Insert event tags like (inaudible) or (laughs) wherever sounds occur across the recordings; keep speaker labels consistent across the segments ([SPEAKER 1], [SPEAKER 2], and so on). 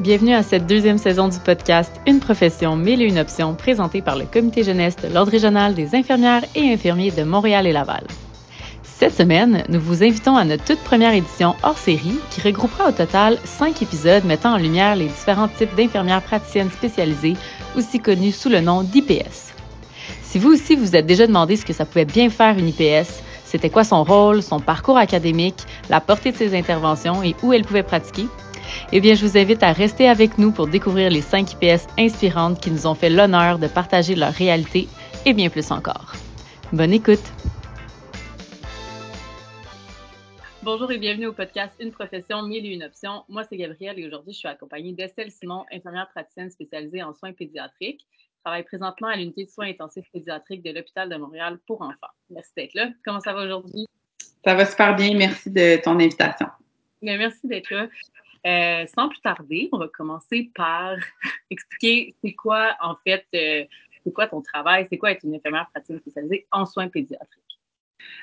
[SPEAKER 1] Bienvenue à cette deuxième saison du podcast Une profession, mille et une options, présenté par le Comité jeunesse de l'Ordre régional des infirmières et infirmiers de Montréal et Laval. Cette semaine, nous vous invitons à notre toute première édition hors série qui regroupera au total cinq épisodes mettant en lumière les différents types d'infirmières praticiennes spécialisées, aussi connues sous le nom d'IPS. Si vous aussi vous êtes déjà demandé ce que ça pouvait bien faire une IPS, c'était quoi son rôle, son parcours académique, la portée de ses interventions et où elle pouvait pratiquer, eh bien, je vous invite à rester avec nous pour découvrir les 5 IPS inspirantes qui nous ont fait l'honneur de partager leur réalité et bien plus encore. Bonne écoute! Bonjour et bienvenue au podcast Une profession, mille et une options. Moi, c'est Gabrielle et aujourd'hui, je suis accompagnée d'Estelle Simon, infirmière praticienne spécialisée en soins pédiatriques. Je travaille présentement à l'unité de soins intensifs pédiatriques de l'hôpital de Montréal pour enfants. Merci d'être là. Comment ça va aujourd'hui?
[SPEAKER 2] Ça va super bien. Merci de ton invitation.
[SPEAKER 1] merci d'être là. Euh, sans plus tarder, on va commencer par (laughs) expliquer c'est quoi, en fait, euh, c'est quoi ton travail, c'est quoi être une infirmière pratique spécialisée en soins pédiatriques?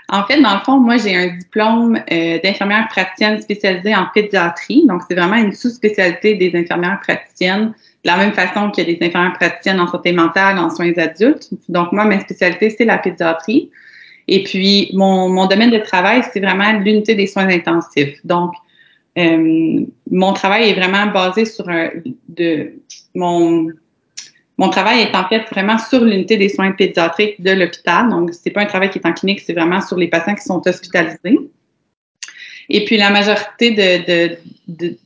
[SPEAKER 2] En fait, dans le fond, moi, j'ai un diplôme euh, d'infirmière praticienne spécialisée en pédiatrie. Donc, c'est vraiment une sous-spécialité des infirmières praticiennes, de la même façon que des infirmières praticiennes en santé mentale, en soins adultes. Donc, moi, ma spécialité, c'est la pédiatrie. Et puis, mon, mon domaine de travail, c'est vraiment l'unité des soins intensifs. Donc, euh, mon travail est vraiment basé sur un, de mon mon travail est en fait vraiment sur l'unité des soins pédiatriques de l'hôpital. Donc, c'est pas un travail qui est en clinique, c'est vraiment sur les patients qui sont hospitalisés. Et puis, la majorité de, de,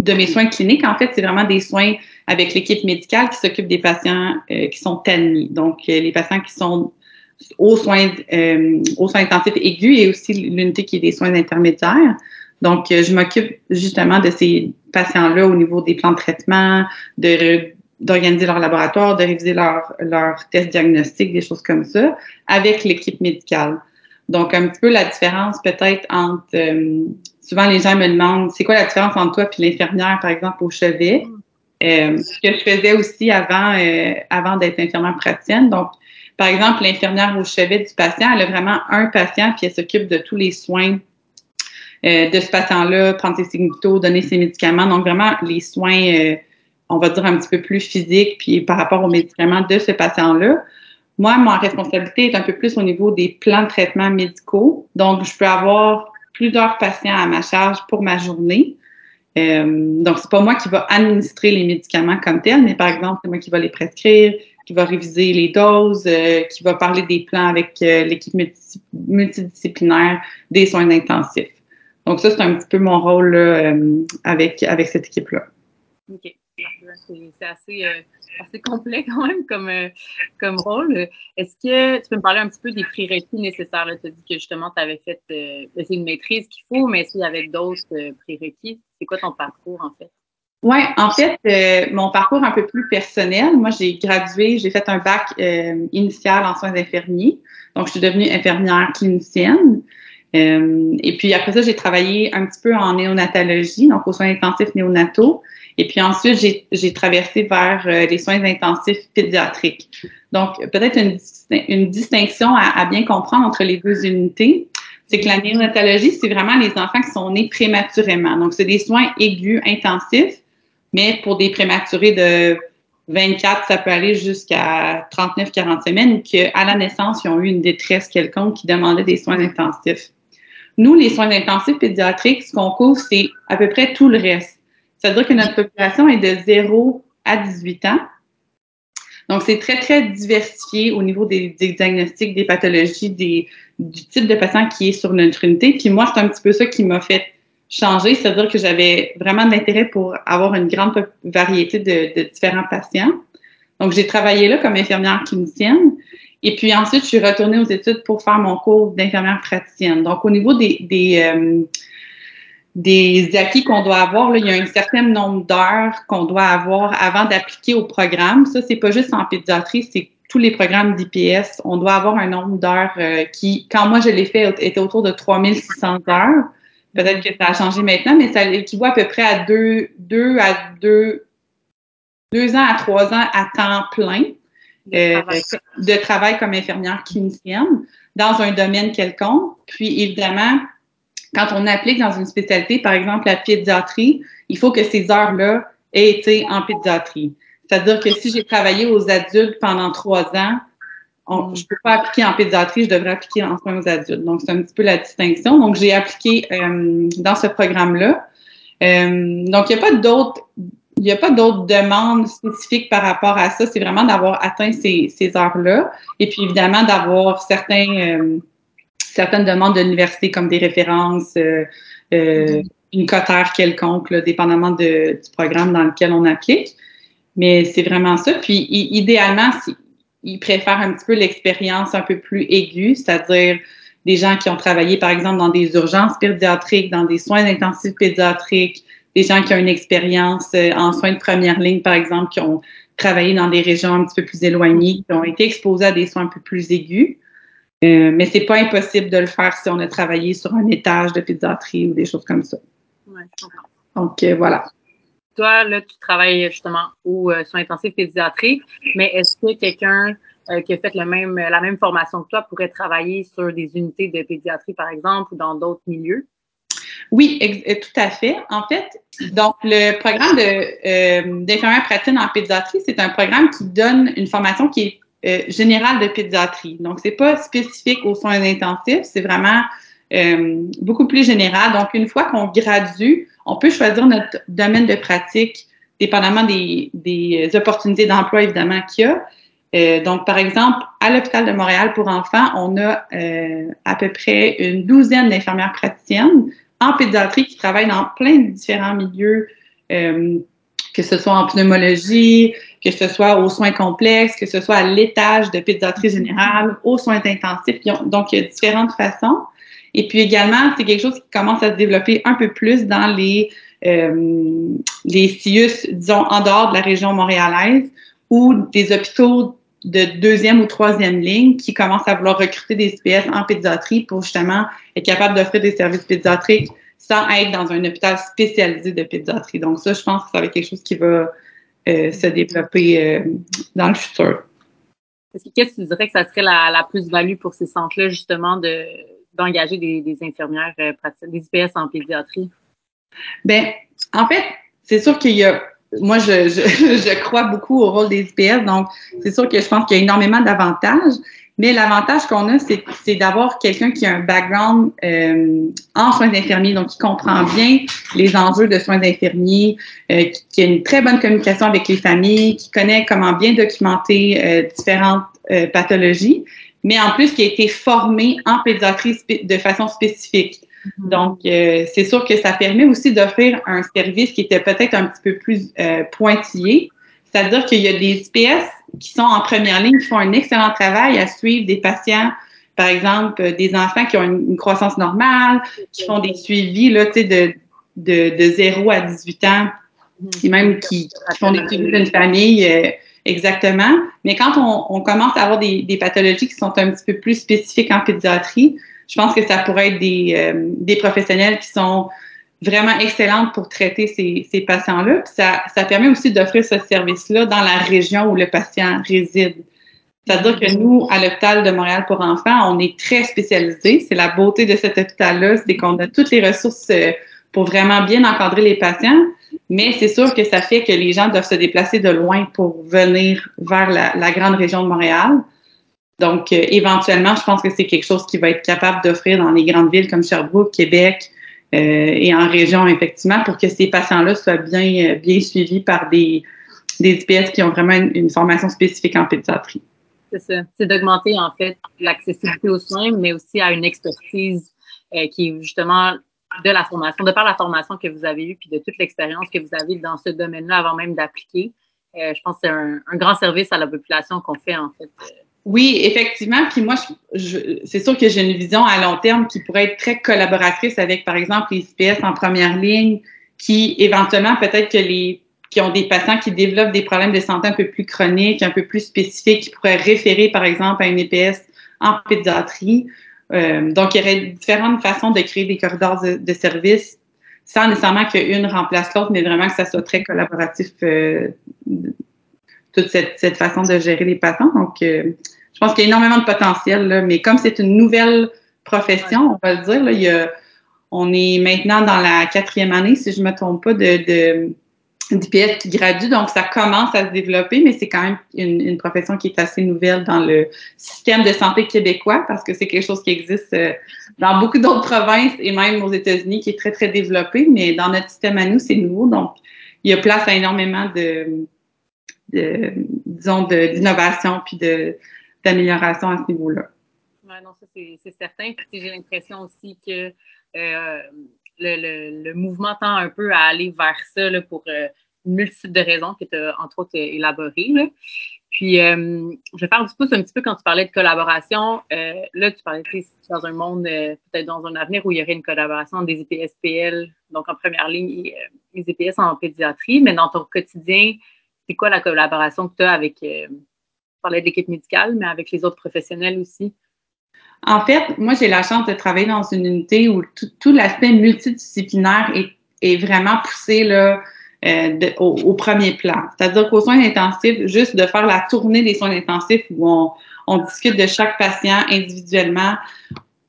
[SPEAKER 2] de, mes soins cliniques, en fait, c'est vraiment des soins avec l'équipe médicale qui s'occupe des patients euh, qui sont TANI. Donc, euh, les patients qui sont aux soins, aux soins intensifs aigus et aussi l'unité qui est des soins intermédiaires. Donc, euh, je m'occupe justement de ces patients-là au niveau des plans de traitement, de d'organiser leur laboratoire, de réviser leurs leur tests diagnostiques, des choses comme ça, avec l'équipe médicale. Donc, un petit peu la différence peut-être entre... Euh, souvent, les gens me demandent, c'est quoi la différence entre toi et l'infirmière, par exemple, au chevet? Euh, ce que je faisais aussi avant, euh, avant d'être infirmière praticienne. Donc, par exemple, l'infirmière au chevet du patient, elle a vraiment un patient, puis elle s'occupe de tous les soins euh, de ce patient-là, prendre ses signaux, donner ses médicaments. Donc, vraiment, les soins, euh, on va dire, un petit peu plus physiques, puis par rapport aux médicaments de ce patient-là. Moi, ma responsabilité est un peu plus au niveau des plans de traitement médicaux. Donc, je peux avoir plusieurs patients à ma charge pour ma journée. Euh, donc, c'est pas moi qui va administrer les médicaments comme tels, mais par exemple, c'est moi qui va les prescrire, qui va réviser les doses, euh, qui va parler des plans avec l'équipe multidisciplinaire des soins intensifs. Donc ça, c'est un petit peu mon rôle euh, avec, avec cette équipe-là.
[SPEAKER 1] OK. C'est assez, euh, assez, complet (laughs) quand même comme, euh, comme rôle. Est-ce que tu peux me parler un petit peu des prérequis nécessaires? Tu as dit que justement, tu avais fait c'est une maîtrise qu'il faut, mais est-ce qu'il y avait d'autres prérequis? C'est quoi ton parcours en fait?
[SPEAKER 2] Oui, en fait, mon parcours un peu plus personnel. Moi, j'ai gradué, j'ai fait un bac initial en soins infirmiers. Donc, je suis devenue infirmière clinicienne. Euh, et puis après ça, j'ai travaillé un petit peu en néonatologie, donc aux soins intensifs néonataux. Et puis ensuite, j'ai traversé vers euh, les soins intensifs pédiatriques. Donc, peut-être une, une, distinction à, à, bien comprendre entre les deux unités, c'est que la néonatologie, c'est vraiment les enfants qui sont nés prématurément. Donc, c'est des soins aigus intensifs, mais pour des prématurés de 24, ça peut aller jusqu'à 39-40 semaines, qu'à la naissance, ils ont eu une détresse quelconque qui demandait des soins intensifs. Nous, les soins intensifs pédiatriques, ce qu'on couvre, c'est à peu près tout le reste. C'est-à-dire que notre population est de 0 à 18 ans. Donc, c'est très, très diversifié au niveau des, diagnostics, des pathologies, du type de patient qui est sur notre unité. Puis moi, c'est un petit peu ça qui m'a fait changer, c'est-à-dire que j'avais vraiment de l'intérêt pour avoir une grande variété de, de différents patients. Donc, j'ai travaillé là comme infirmière clinicienne. Et puis ensuite, je suis retournée aux études pour faire mon cours d'infirmière praticienne. Donc, au niveau des, des, euh, des acquis qu'on doit avoir, là, il y a un certain nombre d'heures qu'on doit avoir avant d'appliquer au programme. Ça, c'est pas juste en pédiatrie, c'est tous les programmes d'IPS. On doit avoir un nombre d'heures euh, qui, quand moi je l'ai fait, était autour de 3600 heures. Peut-être que ça a changé maintenant, mais ça équivaut à peu près à deux, deux à deux, deux ans à trois ans à temps plein euh, de travail comme infirmière clinicienne dans un domaine quelconque. Puis évidemment, quand on applique dans une spécialité, par exemple la pédiatrie, il faut que ces heures-là ait été en pédiatrie. C'est-à-dire que si j'ai travaillé aux adultes pendant trois ans, mm. je ne peux pas appliquer en pédiatrie, je devrais appliquer en soins aux adultes. Donc, c'est un petit peu la distinction. Donc, j'ai appliqué euh, dans ce programme-là. Euh, donc, il n'y a pas d'autres il n'y a pas d'autres demandes spécifiques par rapport à ça. C'est vraiment d'avoir atteint ces, ces heures-là. Et puis, évidemment, d'avoir certains, euh, certaines demandes de l'université comme des références, euh, mm-hmm. une cotère quelconque, dépendamment de, du programme dans lequel on applique. Mais c'est vraiment ça. Puis idéalement, ils préfèrent un petit peu l'expérience un peu plus aiguë, c'est-à-dire des gens qui ont travaillé, par exemple, dans des urgences pédiatriques, dans des soins intensifs pédiatriques, des gens qui ont une expérience euh, en soins de première ligne, par exemple, qui ont travaillé dans des régions un petit peu plus éloignées, qui ont été exposés à des soins un peu plus aigus. Euh, mais c'est pas impossible de le faire si on a travaillé sur un étage de pédiatrie ou des choses comme ça. Ouais, Donc euh, voilà
[SPEAKER 1] toi, là, tu travailles justement aux euh, soins intensifs pédiatriques, mais est-ce que quelqu'un euh, qui a fait le même, la même formation que toi pourrait travailler sur des unités de pédiatrie, par exemple, ou dans d'autres milieux?
[SPEAKER 2] Oui, euh, tout à fait. En fait, donc le programme de, d'infirmière praticienne en pédiatrie, c'est un programme qui donne une formation qui est générale de pédiatrie. Donc, c'est pas spécifique aux soins intensifs, c'est vraiment beaucoup plus général. Donc, une fois qu'on gradue, on peut choisir notre domaine de pratique dépendamment des, des opportunités d'emploi, évidemment, qu'il y a. Euh, donc, par exemple, à l'hôpital de Montréal pour enfants, on a euh, à peu près une douzaine d'infirmières praticiennes en pédiatrie qui travaillent dans plein de différents milieux, euh, que ce soit en pneumologie, que ce soit aux soins complexes, que ce soit à l'étage de pédiatrie générale, aux soins intensifs. Donc, il y a différentes façons. Et puis également, c'est quelque chose qui commence à se développer un peu plus dans les, euh, les CIUS, disons, en dehors de la région montréalaise, ou des hôpitaux de deuxième ou troisième ligne qui commencent à vouloir recruter des SPS en pédiatrie pour justement être capable d'offrir des services pédiatriques sans être dans un hôpital spécialisé de pédiatrie. Donc ça, je pense que ça va être quelque chose qui va euh, se développer euh, dans le futur.
[SPEAKER 1] Qu'est-ce que tu dirais que ça serait la, la plus-value pour ces centres-là, justement, de, d'engager des, infirmières euh, des IPS en pédiatrie?
[SPEAKER 2] Bien, en fait, c'est sûr qu'il y a moi, je, (laughs) je, crois beaucoup au rôle des IPS, donc c'est sûr que je pense qu'il y a énormément d'avantages, mais l'avantage qu'on a, c'est d'avoir quelqu'un qui a un background euh, en soins d'infirmiers, donc qui comprend bien les enjeux de soins d'infirmiers, euh, qui, a une très bonne communication avec les familles, qui connaît comment bien documenter différentes pathologies, mais en plus qui a été formé en pédiatrie de façon spécifique. Mm-hmm. Donc, euh, c'est sûr que ça permet aussi d'offrir un service qui était peut-être un petit peu plus euh, pointillé. C'est-à-dire qu'il y a des SPS qui sont en première ligne, qui font un excellent travail à suivre des patients, par exemple, euh, des enfants qui ont une, croissance normale, qui font des suivis là, de, de, de 0 à 18 ans, et même qui, qui font des suivis d'une famille Exactement. Mais quand on, commence à avoir des, pathologies qui sont un petit peu plus spécifiques en pédiatrie, je pense que ça pourrait être des, euh, des professionnels qui sont vraiment excellentes pour traiter ces, ces patients-là. Ça, ça permet aussi d'offrir ce service-là dans la région où le patient réside. C'est-à-dire que nous, à l'hôpital de Montréal pour enfants, on est très spécialisé. C'est la beauté de cet hôpital-là, c'est qu'on a toutes les ressources euh, pour vraiment bien encadrer les patients. Mais c'est sûr que ça fait que les gens doivent se déplacer de loin pour venir vers la, grande région de Montréal. Donc, euh, éventuellement, je pense que c'est quelque chose qui va être capable d'offrir dans les grandes villes comme Sherbrooke, Québec euh, et en région, effectivement, pour que ces patients-là soient bien, euh, suivis par des, des IPS qui ont vraiment une, formation spécifique en pédiatrie.
[SPEAKER 1] C'est ça. C'est d'augmenter, en fait, l'accessibilité aux soins, mais aussi à une expertise qui est justement de la formation, de par la formation que vous avez eue, puis de toute l'expérience que vous avez dans ce domaine-là avant même d'appliquer. Je pense que c'est un, grand service à la population qu'on fait, en fait.
[SPEAKER 2] Oui, effectivement. Puis moi, c'est sûr que j'ai une vision à long terme qui pourrait être très collaboratrice avec, par exemple, les IPS en première ligne, qui éventuellement, peut-être que les qui ont des patients qui développent des problèmes de santé un peu plus chroniques, un peu plus spécifiques, qui pourraient référer, par exemple, à une EPS en pédiatrie. Euh, donc, il y aurait différentes façons de créer des corridors de, de services sans nécessairement qu'une remplace l'autre, mais vraiment que ça soit très collaboratif, euh, toute cette, cette, façon de gérer les patients. Donc, euh, je pense qu'il y a énormément de potentiel, là, mais comme c'est une nouvelle profession, on va le dire, là, il y a, on est maintenant dans la quatrième année, si je ne me trompe pas, de, de, d'IPS qui gradue, donc ça commence à se développer, mais c'est quand même une, profession qui est assez nouvelle dans le système de santé québécois parce que c'est quelque chose qui existe euh, dans beaucoup d'autres provinces et même aux États-Unis qui est très, très développé, mais dans notre système à nous, c'est nouveau, donc il y a place à énormément de, de disons, d'innovation puis d'amélioration à ce niveau-là.
[SPEAKER 1] Oui, non, ça c'est certain. J'ai l'impression aussi que euh, le, le, mouvement tend un peu à aller vers ça là, pour euh, une multitude de raisons que tu as entre autres élaborées. Puis, euh, je vais faire du pouce un petit peu quand tu parlais de collaboration. Euh, là, tu parlais dans un monde, peut-être dans un avenir où il y aurait une collaboration des EPS-PL, donc en première ligne, les EPS en pédiatrie, mais dans ton quotidien, c'est quoi la collaboration que tu as avec, tu parlais de l'équipe médicale, mais avec les autres professionnels aussi?
[SPEAKER 2] En fait, moi, j'ai la chance de travailler dans une unité où tout, l'aspect multidisciplinaire est, vraiment poussé là, euh, au, premier plan. C'est-à-dire qu'aux soins intensifs, juste de faire la tournée des soins intensifs où on, on discute de chaque patient individuellement,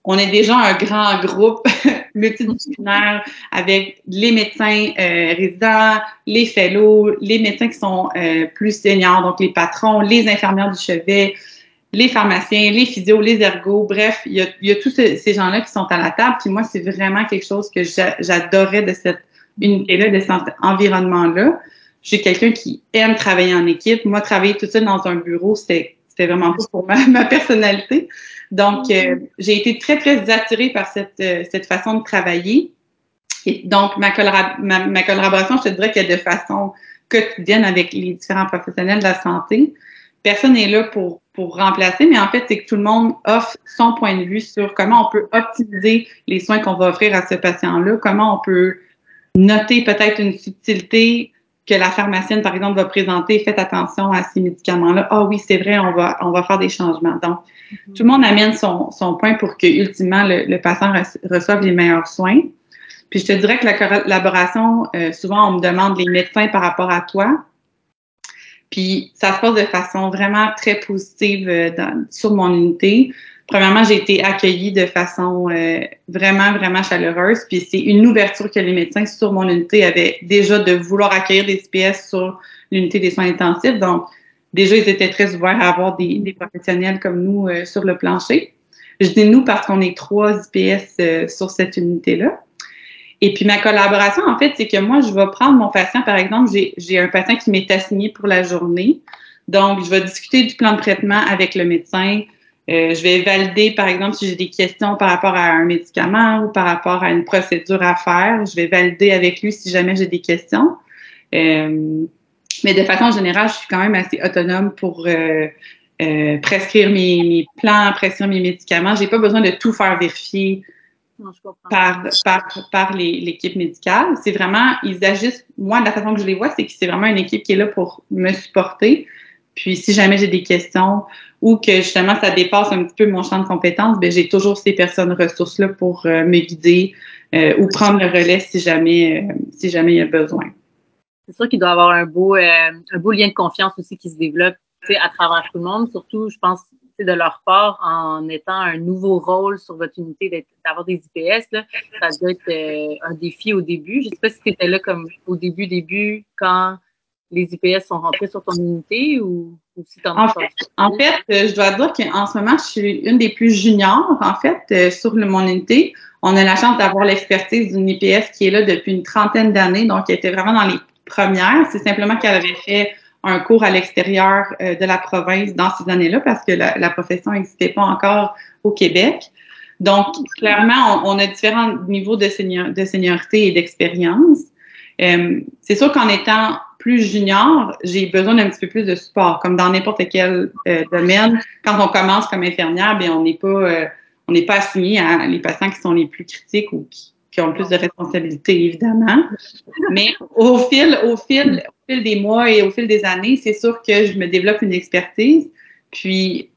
[SPEAKER 2] on est déjà un grand groupe (laughs) multidisciplinaire avec les médecins euh, résidents, les fellows, les médecins qui sont euh, plus seniors, donc les patrons, les infirmières du chevet, les pharmaciens, les physios, les ergos, bref, il y a, il y a tous ces gens-là qui sont à la table. Puis moi, c'est vraiment quelque chose que j'adorais de cette unité-là, de cet environnement-là. J'ai quelqu'un qui aime travailler en équipe. Moi, travailler tout seul dans un bureau, c'était vraiment pas pour ma, (laughs) ma personnalité. Donc, euh, j'ai été très, très attirée par cette, euh, cette façon de travailler. Et donc, ma, ma, ma collaboration, je te dirais qu'elle est de façon quotidienne avec les différents professionnels de la santé personne n'est là pour, pour remplacer, mais en fait, c'est que tout le monde offre son point de vue sur comment on peut optimiser les soins qu'on va offrir à ce patient-là, comment on peut noter peut-être une subtilité que la pharmacienne, par exemple, va présenter, faites attention à ces médicaments-là. Ah oui, c'est vrai, on va, on va faire des changements. Donc, mm-hmm. tout le monde amène son, son point pour que, ultimement, le, le patient reçoive les meilleurs soins. Puis je te dirais que la collaboration, euh, souvent, on me demande les médecins par rapport à toi. Puis ça se passe de façon vraiment très positive euh, dans, sur mon unité. Premièrement, j'ai été accueillie de façon euh, vraiment, vraiment chaleureuse. Puis c'est une ouverture que les médecins sur mon unité avaient déjà de vouloir accueillir des IPS sur l'unité des soins intensifs. Donc, déjà, ils étaient très ouverts à avoir des, professionnels comme nous euh, sur le plancher. Je dis nous parce qu'on est trois IPS sur cette unité-là. Et puis ma collaboration, en fait, c'est que moi, je vais prendre mon patient, par exemple, j'ai un patient qui m'est assigné pour la journée. Donc, je vais discuter du plan de traitement avec le médecin. Euh, je vais valider, par exemple, si j'ai des questions par rapport à un médicament ou par rapport à une procédure à faire. Je vais valider avec lui si jamais j'ai des questions. Euh, mais de façon générale, je suis quand même assez autonome pour euh, prescrire mes, mes plans, prescrire mes médicaments. J'ai pas besoin de tout faire vérifier par, par, par l'équipe médicale. C'est vraiment, ils agissent, moi, de la façon que je les vois, c'est que c'est vraiment une équipe qui est là pour me supporter. Puis si jamais j'ai des questions ou que justement ça dépasse un petit peu mon champ de compétences, ben j'ai toujours ces personnes ressources là pour euh, me guider euh, ou prendre le relais si jamais euh, si jamais il y a besoin.
[SPEAKER 1] C'est sûr qu'il doit y avoir un beau un beau lien de confiance aussi qui se développe à travers tout le monde, surtout je pense de leur part en étant un nouveau rôle sur votre unité d'avoir des IPS. Là, ça doit être euh, un défi au début. Je ne sais pas si tu étais là comme au début, début, quand les IPS sont rentrés sur ton unité ou,
[SPEAKER 2] en, fait, en fait, euh, je dois dire qu'en ce moment, je suis une des plus juniors, en fait, euh, sur le, mon unité. On a la chance d'avoir l'expertise d'une IPS qui est là depuis une trentaine d'années, donc elle était vraiment dans les premières. C'est simplement qu'elle avait fait un cours à l'extérieur euh, de la province dans ces années-là parce que la, la profession n'existait pas encore au Québec. Donc, clairement, on, on a différents niveaux de, senior, de seniorité et d'expérience. Euh, c'est sûr qu'en étant plus junior, j'ai besoin d'un petit peu plus de support, comme dans n'importe quel euh, domaine. Quand on commence comme infirmière, bien, on n'est pas, euh, pas assigné à les patients qui sont les plus critiques ou qui, qui ont le plus de responsabilités, évidemment. Mais au fil, au fil, au fil des mois et au fil des années, c'est sûr que je me développe une expertise. Puis,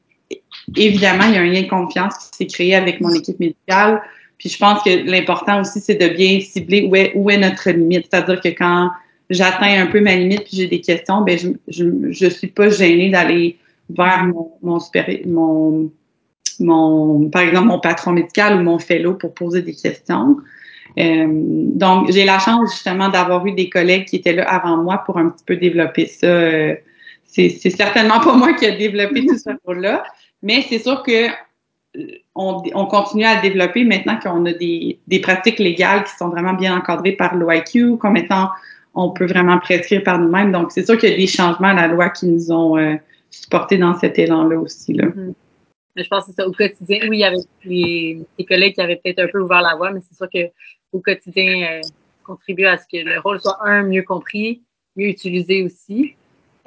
[SPEAKER 2] évidemment, il y a un lien de confiance qui s'est créé avec mon équipe médicale. Puis, je pense que l'important aussi, c'est de bien cibler où est, où est notre limite. C'est-à-dire que quand j'atteins un peu ma limite puis j'ai des questions, ben je, je, suis pas gênée d'aller vers mon, mon, mon, mon, par exemple, mon patron médical ou mon fellow pour poser des questions. Euh, donc, j'ai la chance justement d'avoir eu des collègues qui étaient là avant moi pour un petit peu développer ça. Euh, c'est certainement pas moi qui ai développé tout ce rôle-là, mais c'est sûr que on, on, continue à développer maintenant qu'on a des, des, pratiques légales qui sont vraiment bien encadrées par l'OIQ, comme étant on peut vraiment prescrire par nous-mêmes. Donc, c'est sûr qu'il y a des changements à la loi qui nous ont euh, supportés dans cet élan-là aussi.
[SPEAKER 3] Mm-hmm. Je pense que c'est ça. Au quotidien, oui, il y avait les, collègues qui avaient peut-être un peu ouvert la voie, mais c'est sûr qu'au quotidien, euh, contribue à ce que le rôle soit, un, mieux compris, mieux utilisé aussi.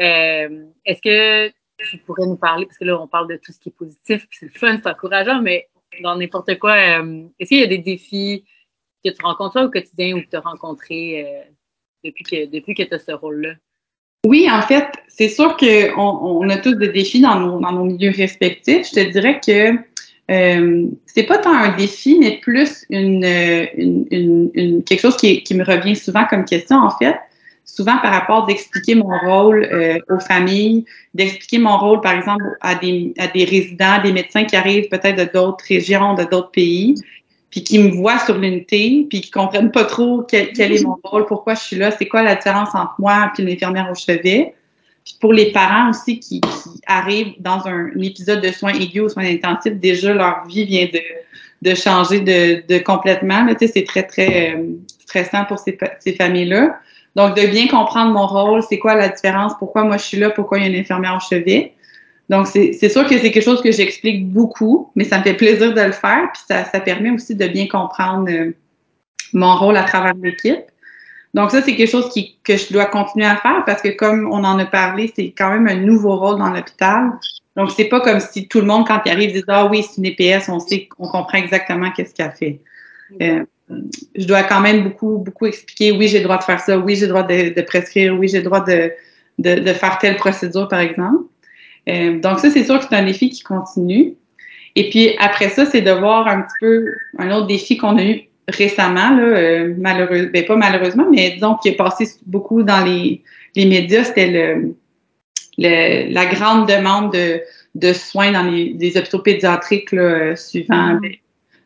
[SPEAKER 3] Euh, Est-ce que tu pourrais nous parler, parce que là, on parle de tout ce qui est positif, puis c'est le fun, c'est encourageant, mais dans n'importe quoi, euh, est-ce qu'il y a des défis que tu rencontres au quotidien ou que tu as rencontrés depuis que, depuis que tu as ce rôle-là?
[SPEAKER 2] Oui, en fait, c'est sûr qu'on on a tous des défis dans nos, dans nos milieux respectifs. Je te dirais que euh, c'est pas tant un défi, mais plus une, une, une, quelque chose qui, qui, me revient souvent comme question, en fait souvent par rapport d'expliquer mon rôle euh, aux familles, d'expliquer mon rôle, par exemple, à des, à des résidents, des médecins qui arrivent peut-être de d'autres régions, de d'autres pays, puis qui me voient sur l'unité, puis qui comprennent pas trop quel, est mon rôle, pourquoi je suis là, c'est quoi la différence entre moi et l'infirmière au chevet. Puis pour les parents aussi qui, qui arrivent dans un, un, épisode de soins aigus ou soins intensifs, déjà leur vie vient de, de changer de, de complètement. Tu sais, c'est très, très euh, stressant pour ces, ces familles-là. Donc, de bien comprendre mon rôle, c'est quoi la différence, pourquoi moi je suis là, pourquoi il y a une infirmière au chevet. Donc, c'est sûr que c'est quelque chose que j'explique beaucoup, mais ça me fait plaisir de le faire, puis ça, ça permet aussi de bien comprendre euh, mon rôle à travers l'équipe. Donc, ça, c'est quelque chose qui, que je dois continuer à faire parce que, comme on en a parlé, c'est quand même un nouveau rôle dans l'hôpital. Donc, c'est pas comme si tout le monde, quand il arrive, dit Ah oui, c'est une EPS, on sait, on comprend exactement qu'est-ce qu'il a fait. Euh, je dois quand même beaucoup, beaucoup expliquer, oui, j'ai le droit de faire ça, oui, j'ai le droit de, de, prescrire, oui, j'ai le droit de, de, de, faire telle procédure, par exemple. Euh, donc ça, c'est sûr que c'est un défi qui continue. Et puis après ça, c'est de voir un petit peu un autre défi qu'on a eu récemment, là, euh, malheureusement, ben pas malheureusement, mais disons qui est passé beaucoup dans les, les médias, c'était le, le, la grande demande de, de soins dans les, les hôpitaux pédiatriques là, suivant mm -hmm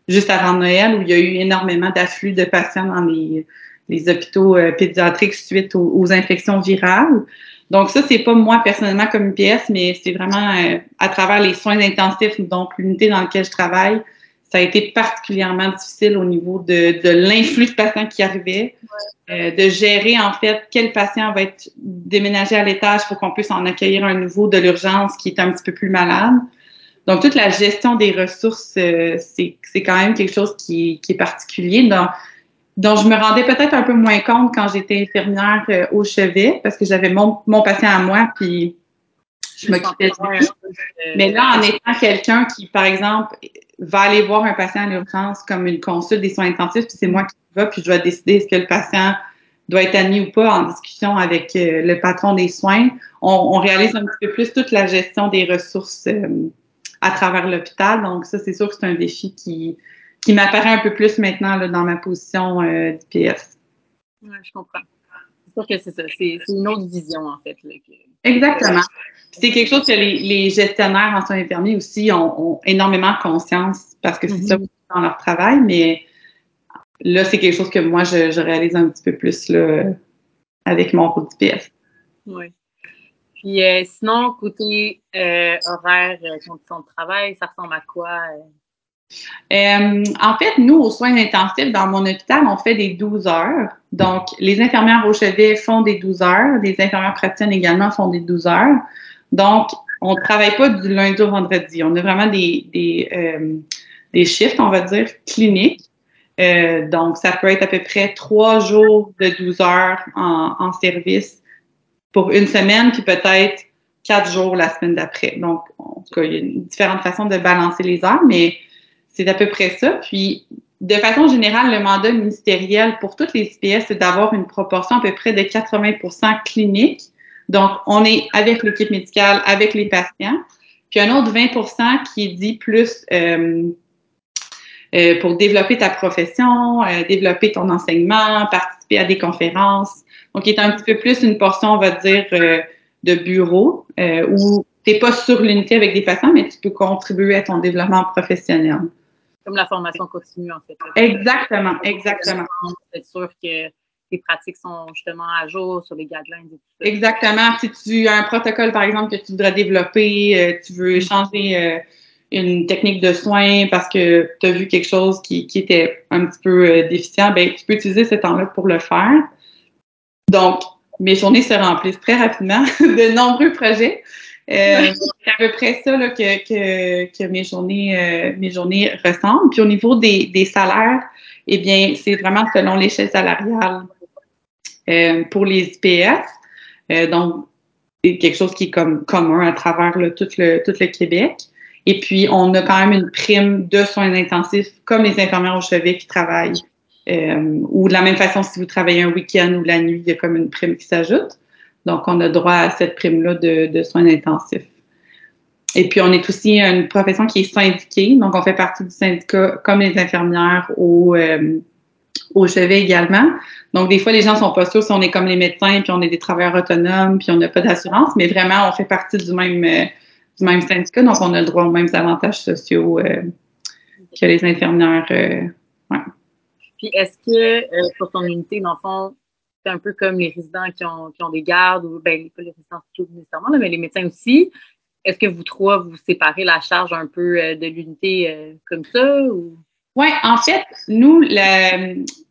[SPEAKER 2] juste avant Noël où il y a eu énormément d'afflux de patients dans les, les hôpitaux euh, pédiatriques suite aux, aux, infections virales. Donc ça, c'est pas moi personnellement comme une pièce, mais c'est vraiment euh, à travers les soins intensifs, donc l'unité dans laquelle je travaille, ça a été particulièrement difficile au niveau de, de l'influx de patients qui arrivaient, euh, de gérer en fait quel patient va être déménagé à l'étage pour qu'on puisse en accueillir un nouveau de l'urgence qui est un petit peu plus malade. Donc, toute la gestion des ressources, euh, c'est quand même quelque chose qui, qui est particulier, dont, je me rendais peut-être un peu moins compte quand j'étais infirmière euh, au chevet, parce que j'avais mon, mon, patient à moi, puis je m'occupais de lui. Mais là, en étant quelqu'un qui, par exemple, va aller voir un patient en urgence comme une consulte des soins intensifs, puis c'est moi qui va, puis je dois décider est-ce que le patient doit être admis ou pas en discussion avec euh, le patron des soins, on, on, réalise un petit peu plus toute la gestion des ressources euh, à travers l'hôpital. Donc, ça, c'est sûr que c'est un défi qui, qui m'apparaît un peu plus maintenant là, dans ma position euh, d'IPS.
[SPEAKER 3] Oui, je comprends. C'est sûr que c'est ça. C'est une autre vision, en fait. Là, que...
[SPEAKER 2] Exactement. C'est quelque chose que les, les, gestionnaires en soins infirmiers aussi ont, ont énormément conscience parce que c'est mm -hmm. ça dans leur travail, mais là, c'est quelque chose que moi, je, je, réalise un petit peu plus là, avec mon rôle d'IPS.
[SPEAKER 3] Oui. Puis euh, sinon, côté euh, horaire, conditions de travail, ça ressemble à quoi?
[SPEAKER 2] Euh, en fait, nous, aux soins intensifs, dans mon hôpital, on fait des 12 heures. Donc, les infirmières au chevet font des 12 heures. Les infirmières praticiennes également font des 12 heures. Donc, on ne travaille pas du lundi au vendredi. On a vraiment des, des, euh, des shifts, on va dire, cliniques. Euh, donc, ça peut être à peu près trois jours de 12 heures en, service pour une semaine, puis peut-être quatre jours la semaine d'après. Donc, en tout cas, il y a une différente façon de balancer les heures, mais c'est à peu près ça. Puis, de façon générale, le mandat ministériel pour toutes les IPS, c'est d'avoir une proportion à peu près de 80% clinique. Donc, on est avec l'équipe médicale, avec les patients. Puis un autre 20% qui est dit plus euh, euh, pour développer ta profession, euh, développer ton enseignement, participer à des conférences, donc, il est un petit peu plus une portion, on va dire, de bureau où tu n'es pas sur l'unité avec des patients, mais tu peux contribuer à ton développement professionnel.
[SPEAKER 3] Comme la formation continue, en fait.
[SPEAKER 2] Exactement, exactement.
[SPEAKER 3] C'est sûr que les pratiques sont justement à jour sur les guidelines et tout
[SPEAKER 2] ça. Exactement. Si tu as un protocole, par exemple, que tu voudrais développer, euh, tu veux mm-hmm. changer euh, une technique de soin parce que tu as vu quelque chose qui, qui était un petit peu euh, déficient, ben, tu peux utiliser ce temps-là pour le faire. Donc, mes journées se remplissent très rapidement (laughs) de nombreux projets. Euh, c'est à peu près ça là, que, que, que mes journées euh, mes journées ressemblent. Puis au niveau des, des salaires, eh bien, c'est vraiment selon l'échelle salariale euh, pour les IPS. Euh, donc, c'est quelque chose qui est comme commun à travers le, tout, le, tout le Québec. Et puis, on a quand même une prime de soins intensifs, comme les infirmières au chevet qui travaillent. Euh, ou de la même façon, si vous travaillez un week-end ou la nuit, il y a comme une prime qui s'ajoute. Donc, on a droit à cette prime-là de, soins intensifs. Et puis, on est aussi une profession qui est syndiquée. Donc, on fait partie du syndicat comme les infirmières au, euh, au chevet également. Donc, des fois, les gens sont pas sûrs si on est comme les médecins, puis on est des travailleurs autonomes, puis on n'a pas d'assurance, mais vraiment, on fait partie du même, euh, du même syndicat, donc on a le droit aux mêmes avantages sociaux euh, que les infirmières. Euh, ouais.
[SPEAKER 3] Puis, est-ce que pour ton unité, dans le fond, c'est un peu comme les résidents qui ont, qui ont des gardes, ou ben, pas les résidents nécessairement, mais les médecins aussi. Est-ce que vous trois, vous séparez la charge un peu de l'unité comme ça? Ou?
[SPEAKER 2] Oui, en fait, nous,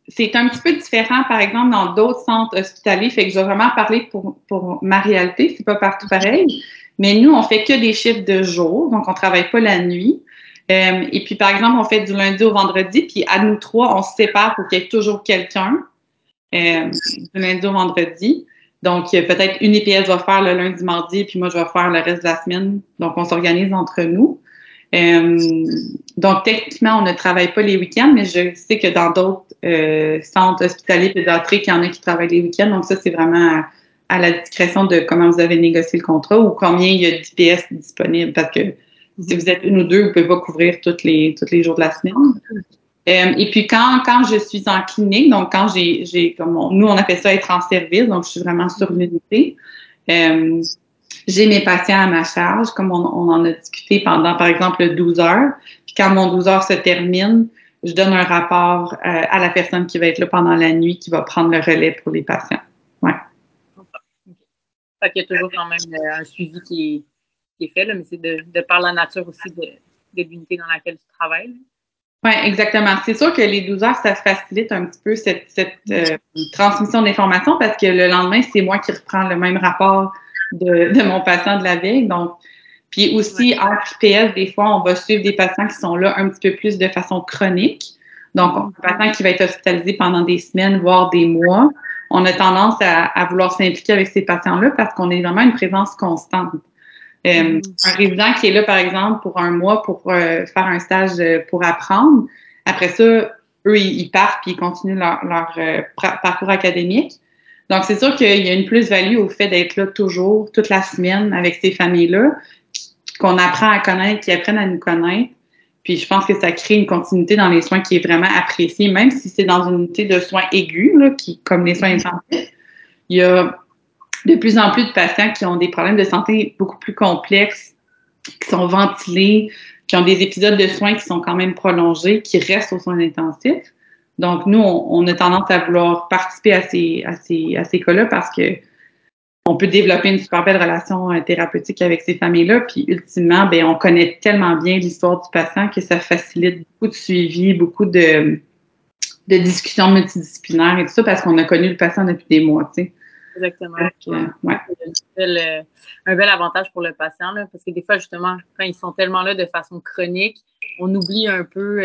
[SPEAKER 2] c'est un petit peu différent, par exemple, dans d'autres centres hospitaliers. Fait que je vais vraiment parler pour, pour ma réalité, c'est pas partout pareil. Mais nous, on fait que des chiffres de jour, donc on travaille pas la nuit. Euh, et puis, par exemple, on fait du lundi au vendredi, puis à nous trois, on se sépare pour qu'il y ait toujours quelqu'un euh, lundi au vendredi. Donc, peut-être une EPS va faire le lundi, mardi, puis moi, je vais faire le reste de la semaine. Donc, on s'organise entre nous. Euh, donc, techniquement, on ne travaille pas les week-ends, mais je sais que dans d'autres euh, centres hospitaliers pédiatriques, il y en a qui travaillent les week-ends. Donc, ça, c'est vraiment à, la discrétion de comment vous avez négocié le contrat ou combien il y a d'IPS disponibles. Parce que si vous êtes une ou deux, vous ne pouvez pas couvrir tous les, tous les jours de la semaine. Euh, et puis, quand, quand je suis en clinique, donc quand j'ai, comme nous, on appelle ça être en service, donc je suis vraiment sur l'unité. Euh, j'ai mes patients à ma charge, comme on, en a discuté pendant, par exemple, 12 heures. Puis quand mon 12 heures se termine, je donne un rapport euh, à la personne qui va être là pendant la nuit, qui va prendre le relais pour les patients. Ouais.
[SPEAKER 3] Fait qu'il y a toujours quand même euh, un suivi qui est, fait, là, mais c'est de, de, par la nature aussi de, de l'unité dans laquelle tu travailles.
[SPEAKER 2] Oui, exactement. C'est sûr que les 12 heures, ça facilite un petit peu cette, cette euh, transmission d'informations parce que le lendemain, c'est moi qui reprends le même rapport de, mon patient de la veille. Donc, puis aussi, en IPS, des fois, on va suivre des patients qui sont là un petit peu plus de façon chronique. Donc, un patient qui va être hospitalisé pendant des semaines, voire des mois, on a tendance à, vouloir s'impliquer avec ces patients-là parce qu'on est vraiment une présence constante. Euh, mm-hmm. Un résident qui est là, par exemple, pour un mois pour euh, faire un stage euh, pour apprendre, après ça, eux, ils, partent puis ils continuent leur, leur parcours académique. Donc, c'est sûr qu'il y a une plus-value au fait d'être là toujours, toute la semaine avec ces familles-là, qu'on apprend à connaître, qui apprennent à nous connaître. Puis je pense que ça crée une continuité dans les soins qui est vraiment appréciée, même si c'est dans une unité de soins aigus, là, qui, comme les soins intensifs. Il y a de plus en plus de patients qui ont des problèmes de santé beaucoup plus complexes, qui sont ventilés, qui ont des épisodes de soins qui sont quand même prolongés, qui restent aux soins intensifs. Donc, nous, on, a tendance à vouloir participer à ces, à ces, à ces cas-là parce que on peut développer une super belle relation euh, thérapeutique avec ces familles-là. Puis, ultimement, ben, on connaît tellement bien l'histoire du patient que ça facilite beaucoup de suivi, beaucoup de, de discussions multidisciplinaires et tout ça parce qu'on a connu le patient depuis des mois, tu.
[SPEAKER 3] Exactement. Euh, ouais. Euh, un bel avantage pour le patient, là, parce que des fois, justement, quand ils sont tellement là de façon chronique, on oublie un peu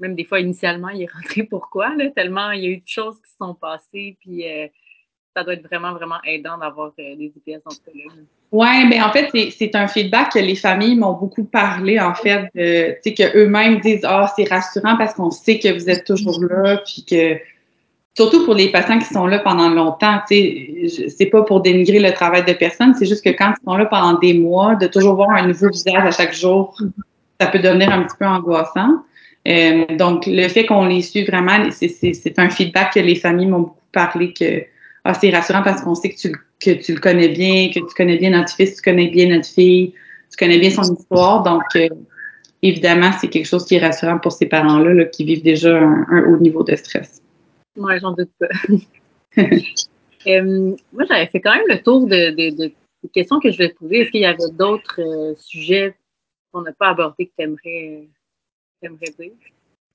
[SPEAKER 3] même des fois, initialement, il est rentré (laughs) pourquoi, là, tellement il y a eu de choses qui se sont passées, puis euh, ça doit être vraiment, vraiment aidant d'avoir euh, des IPS dans ce cas-là.
[SPEAKER 2] Oui, mais en fait, c'est un feedback que les familles m'ont beaucoup parlé, en fait, tu sais, qu'eux-mêmes disent Ah, c'est rassurant parce qu'on sait que vous êtes toujours là, puis que surtout pour les patients qui sont là pendant longtemps, c'est pas pour dénigrer le travail de personne, c'est juste que quand ils sont là pendant des mois, de toujours voir un nouveau visage à chaque jour, ça peut devenir un petit peu angoissant. Euh, donc, le fait qu'on les suit vraiment, c'est un feedback que les familles m'ont beaucoup parlé que ah, c'est rassurant parce qu'on sait que tu, que tu le connais bien, que tu connais bien notre fils, tu connais bien notre fille, tu connais bien son histoire. Donc, euh, évidemment, c'est quelque chose qui est rassurant pour ces parents-là qui vivent déjà un, haut niveau de stress.
[SPEAKER 3] Oui, j'en doute pas. (laughs) Euh, moi, j'avais fait quand même le tour de, questions que je vais poser. Est-ce qu'il y avait d'autres euh, sujets qu'on n'a pas abordés que tu aimerais, dire?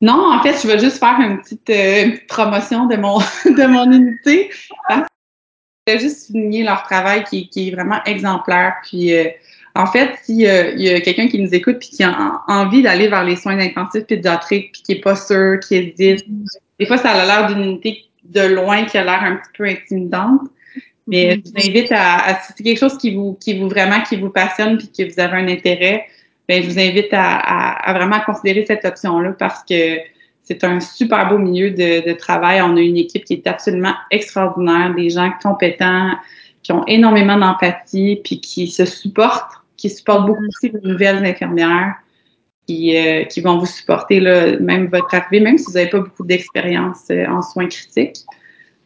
[SPEAKER 2] Non, en fait, je veux juste faire une petite, euh, promotion de mon, (laughs) de mon unité. je veux juste souligner leur travail qui, est vraiment exemplaire. Puis, en fait, s'il y a quelqu'un qui nous écoute puis qui a envie d'aller vers les soins intensifs pédiatriques puis qui n'est pas sûr, qui hésite, des fois, ça a l'air d'une unité de loin qui a l'air un petit peu intimidante. Mais je vous invite à, si c'est quelque chose qui vous, qui vous vraiment qui vous passionne puis que vous avez un intérêt, ben je vous invite à, vraiment considérer cette option-là parce que c'est un super beau milieu de, travail. On a une équipe qui est absolument extraordinaire, des gens compétents, qui ont énormément d'empathie, puis qui se supportent, qui supportent beaucoup aussi les nouvelles infirmières, qui, euh, qui vont vous supporter là, même votre arrivée, même si vous n'avez pas beaucoup d'expérience euh, en soins critiques.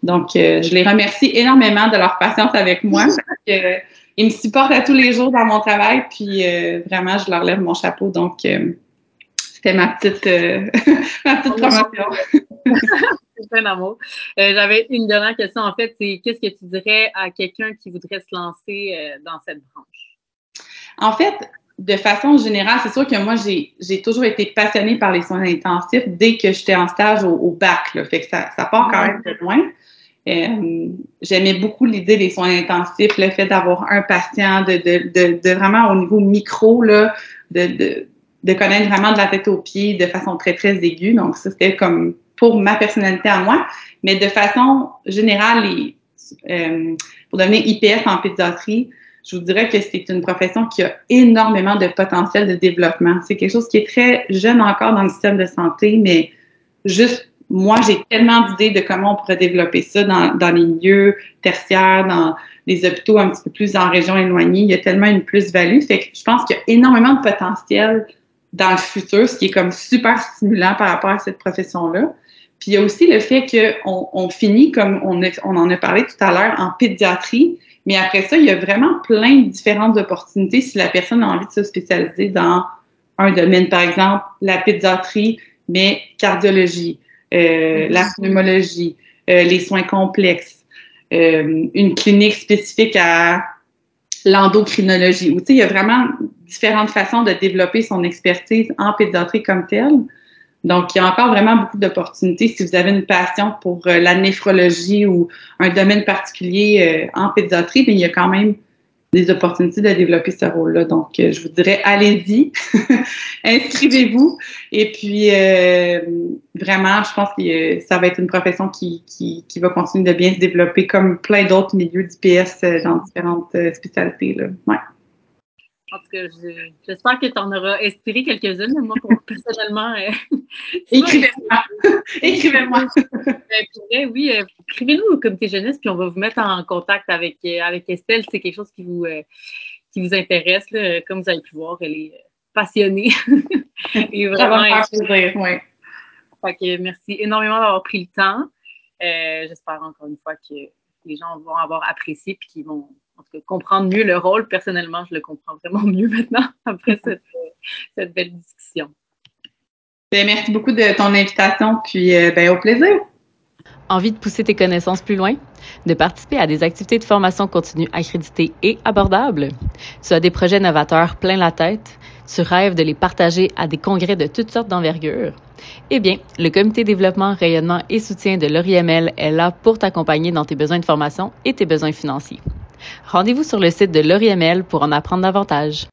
[SPEAKER 2] Donc, euh, je les remercie énormément de leur patience avec moi (laughs) parce qu'ils me supportent à tous les jours dans mon travail, puis vraiment, je leur lève mon chapeau. Donc, c'était ma petite, (laughs) ma petite promotion. (laughs)
[SPEAKER 3] c'est un amour. J'avais une dernière question, en fait, c'est qu'est-ce que tu dirais à quelqu'un qui voudrait se lancer dans cette branche?
[SPEAKER 2] En fait, de façon générale, c'est sûr que moi, j'ai toujours été passionnée par les soins intensifs dès que j'étais en stage au, bac. Là, fait que ça, ça part quand même de loin. Euh, J'aimais beaucoup l'idée des soins intensifs, le fait d'avoir un patient, de, de, de, vraiment au niveau micro, là, de, de, connaître vraiment de la tête aux pieds de façon très, très aiguë. Donc, ça, c'était comme pour ma personnalité à moi. Mais de façon générale, euh, pour devenir IPS en pédiatrie, je vous dirais que c'est une profession qui a énormément de potentiel de développement. C'est quelque chose qui est très jeune encore dans le système de santé, mais juste moi, j'ai tellement d'idées de comment on pourrait développer ça dans, dans les milieux tertiaires, dans les hôpitaux un petit peu plus en région éloignée. Il y a tellement une plus-value. Fait que je pense qu'il y a énormément de potentiel dans le futur, ce qui est comme super stimulant par rapport à cette profession-là. Puis il y a aussi le fait qu'on on finit, comme on, on en a parlé tout à l'heure, en pédiatrie. Mais après ça, il y a vraiment plein de différentes opportunités si la personne a envie de se spécialiser dans un domaine, par exemple, la pédiatrie, mais cardiologie, euh, mm-hmm. la pneumologie, euh, les soins complexes, euh, une clinique spécifique à l'endocrinologie. il y a vraiment différentes façons de développer son expertise en pédiatrie comme telle. Donc, il y a encore vraiment beaucoup d'opportunités si vous avez une passion pour euh, la néphrologie ou un domaine particulier euh, en pédiatrie, mais il y a quand même des opportunités de développer ce rôle-là. Donc, euh, je vous dirais, allez-y, (laughs) inscrivez-vous. Et puis, vraiment, je pense que ça va être une profession qui, qui, qui, va continuer de bien se développer comme plein d'autres milieux d'IPS dans différentes spécialités. Là. Ouais.
[SPEAKER 3] En tout cas, j'espère que tu en auras inspiré quelques-unes. Moi, (laughs) personnellement. Euh, (laughs)
[SPEAKER 2] Écrivez-moi. Écrivez-moi. (laughs)
[SPEAKER 3] Ben, oui, euh, écrivez-nous au comité jeunesse, puis on va vous mettre en contact avec, euh, avec Estelle. C'est quelque chose qui vous, qui vous intéresse. Comme vous avez pu voir, elle est passionnée.
[SPEAKER 2] Et vraiment. Ça va faire oui.
[SPEAKER 3] Fait que merci énormément d'avoir pris le temps. J'espère encore une fois que les gens vont avoir apprécié et qu'ils vont en tout cas, comprendre mieux le rôle. Personnellement, je le comprends vraiment mieux (laughs) maintenant après cette, cette belle discussion.
[SPEAKER 2] Ben, merci beaucoup de ton invitation, puis euh, ben, au plaisir.
[SPEAKER 1] Envie de pousser tes connaissances plus loin? De participer à des activités de formation continue accréditées et abordables? Tu as des projets novateurs plein la tête? Tu rêves de les partager à des congrès de toutes sortes d'envergure? Eh bien, le Comité développement, rayonnement et soutien de l'ORIML est là pour t'accompagner dans tes besoins de formation et tes besoins financiers. Rendez-vous sur le site de l'ORIML pour en apprendre davantage.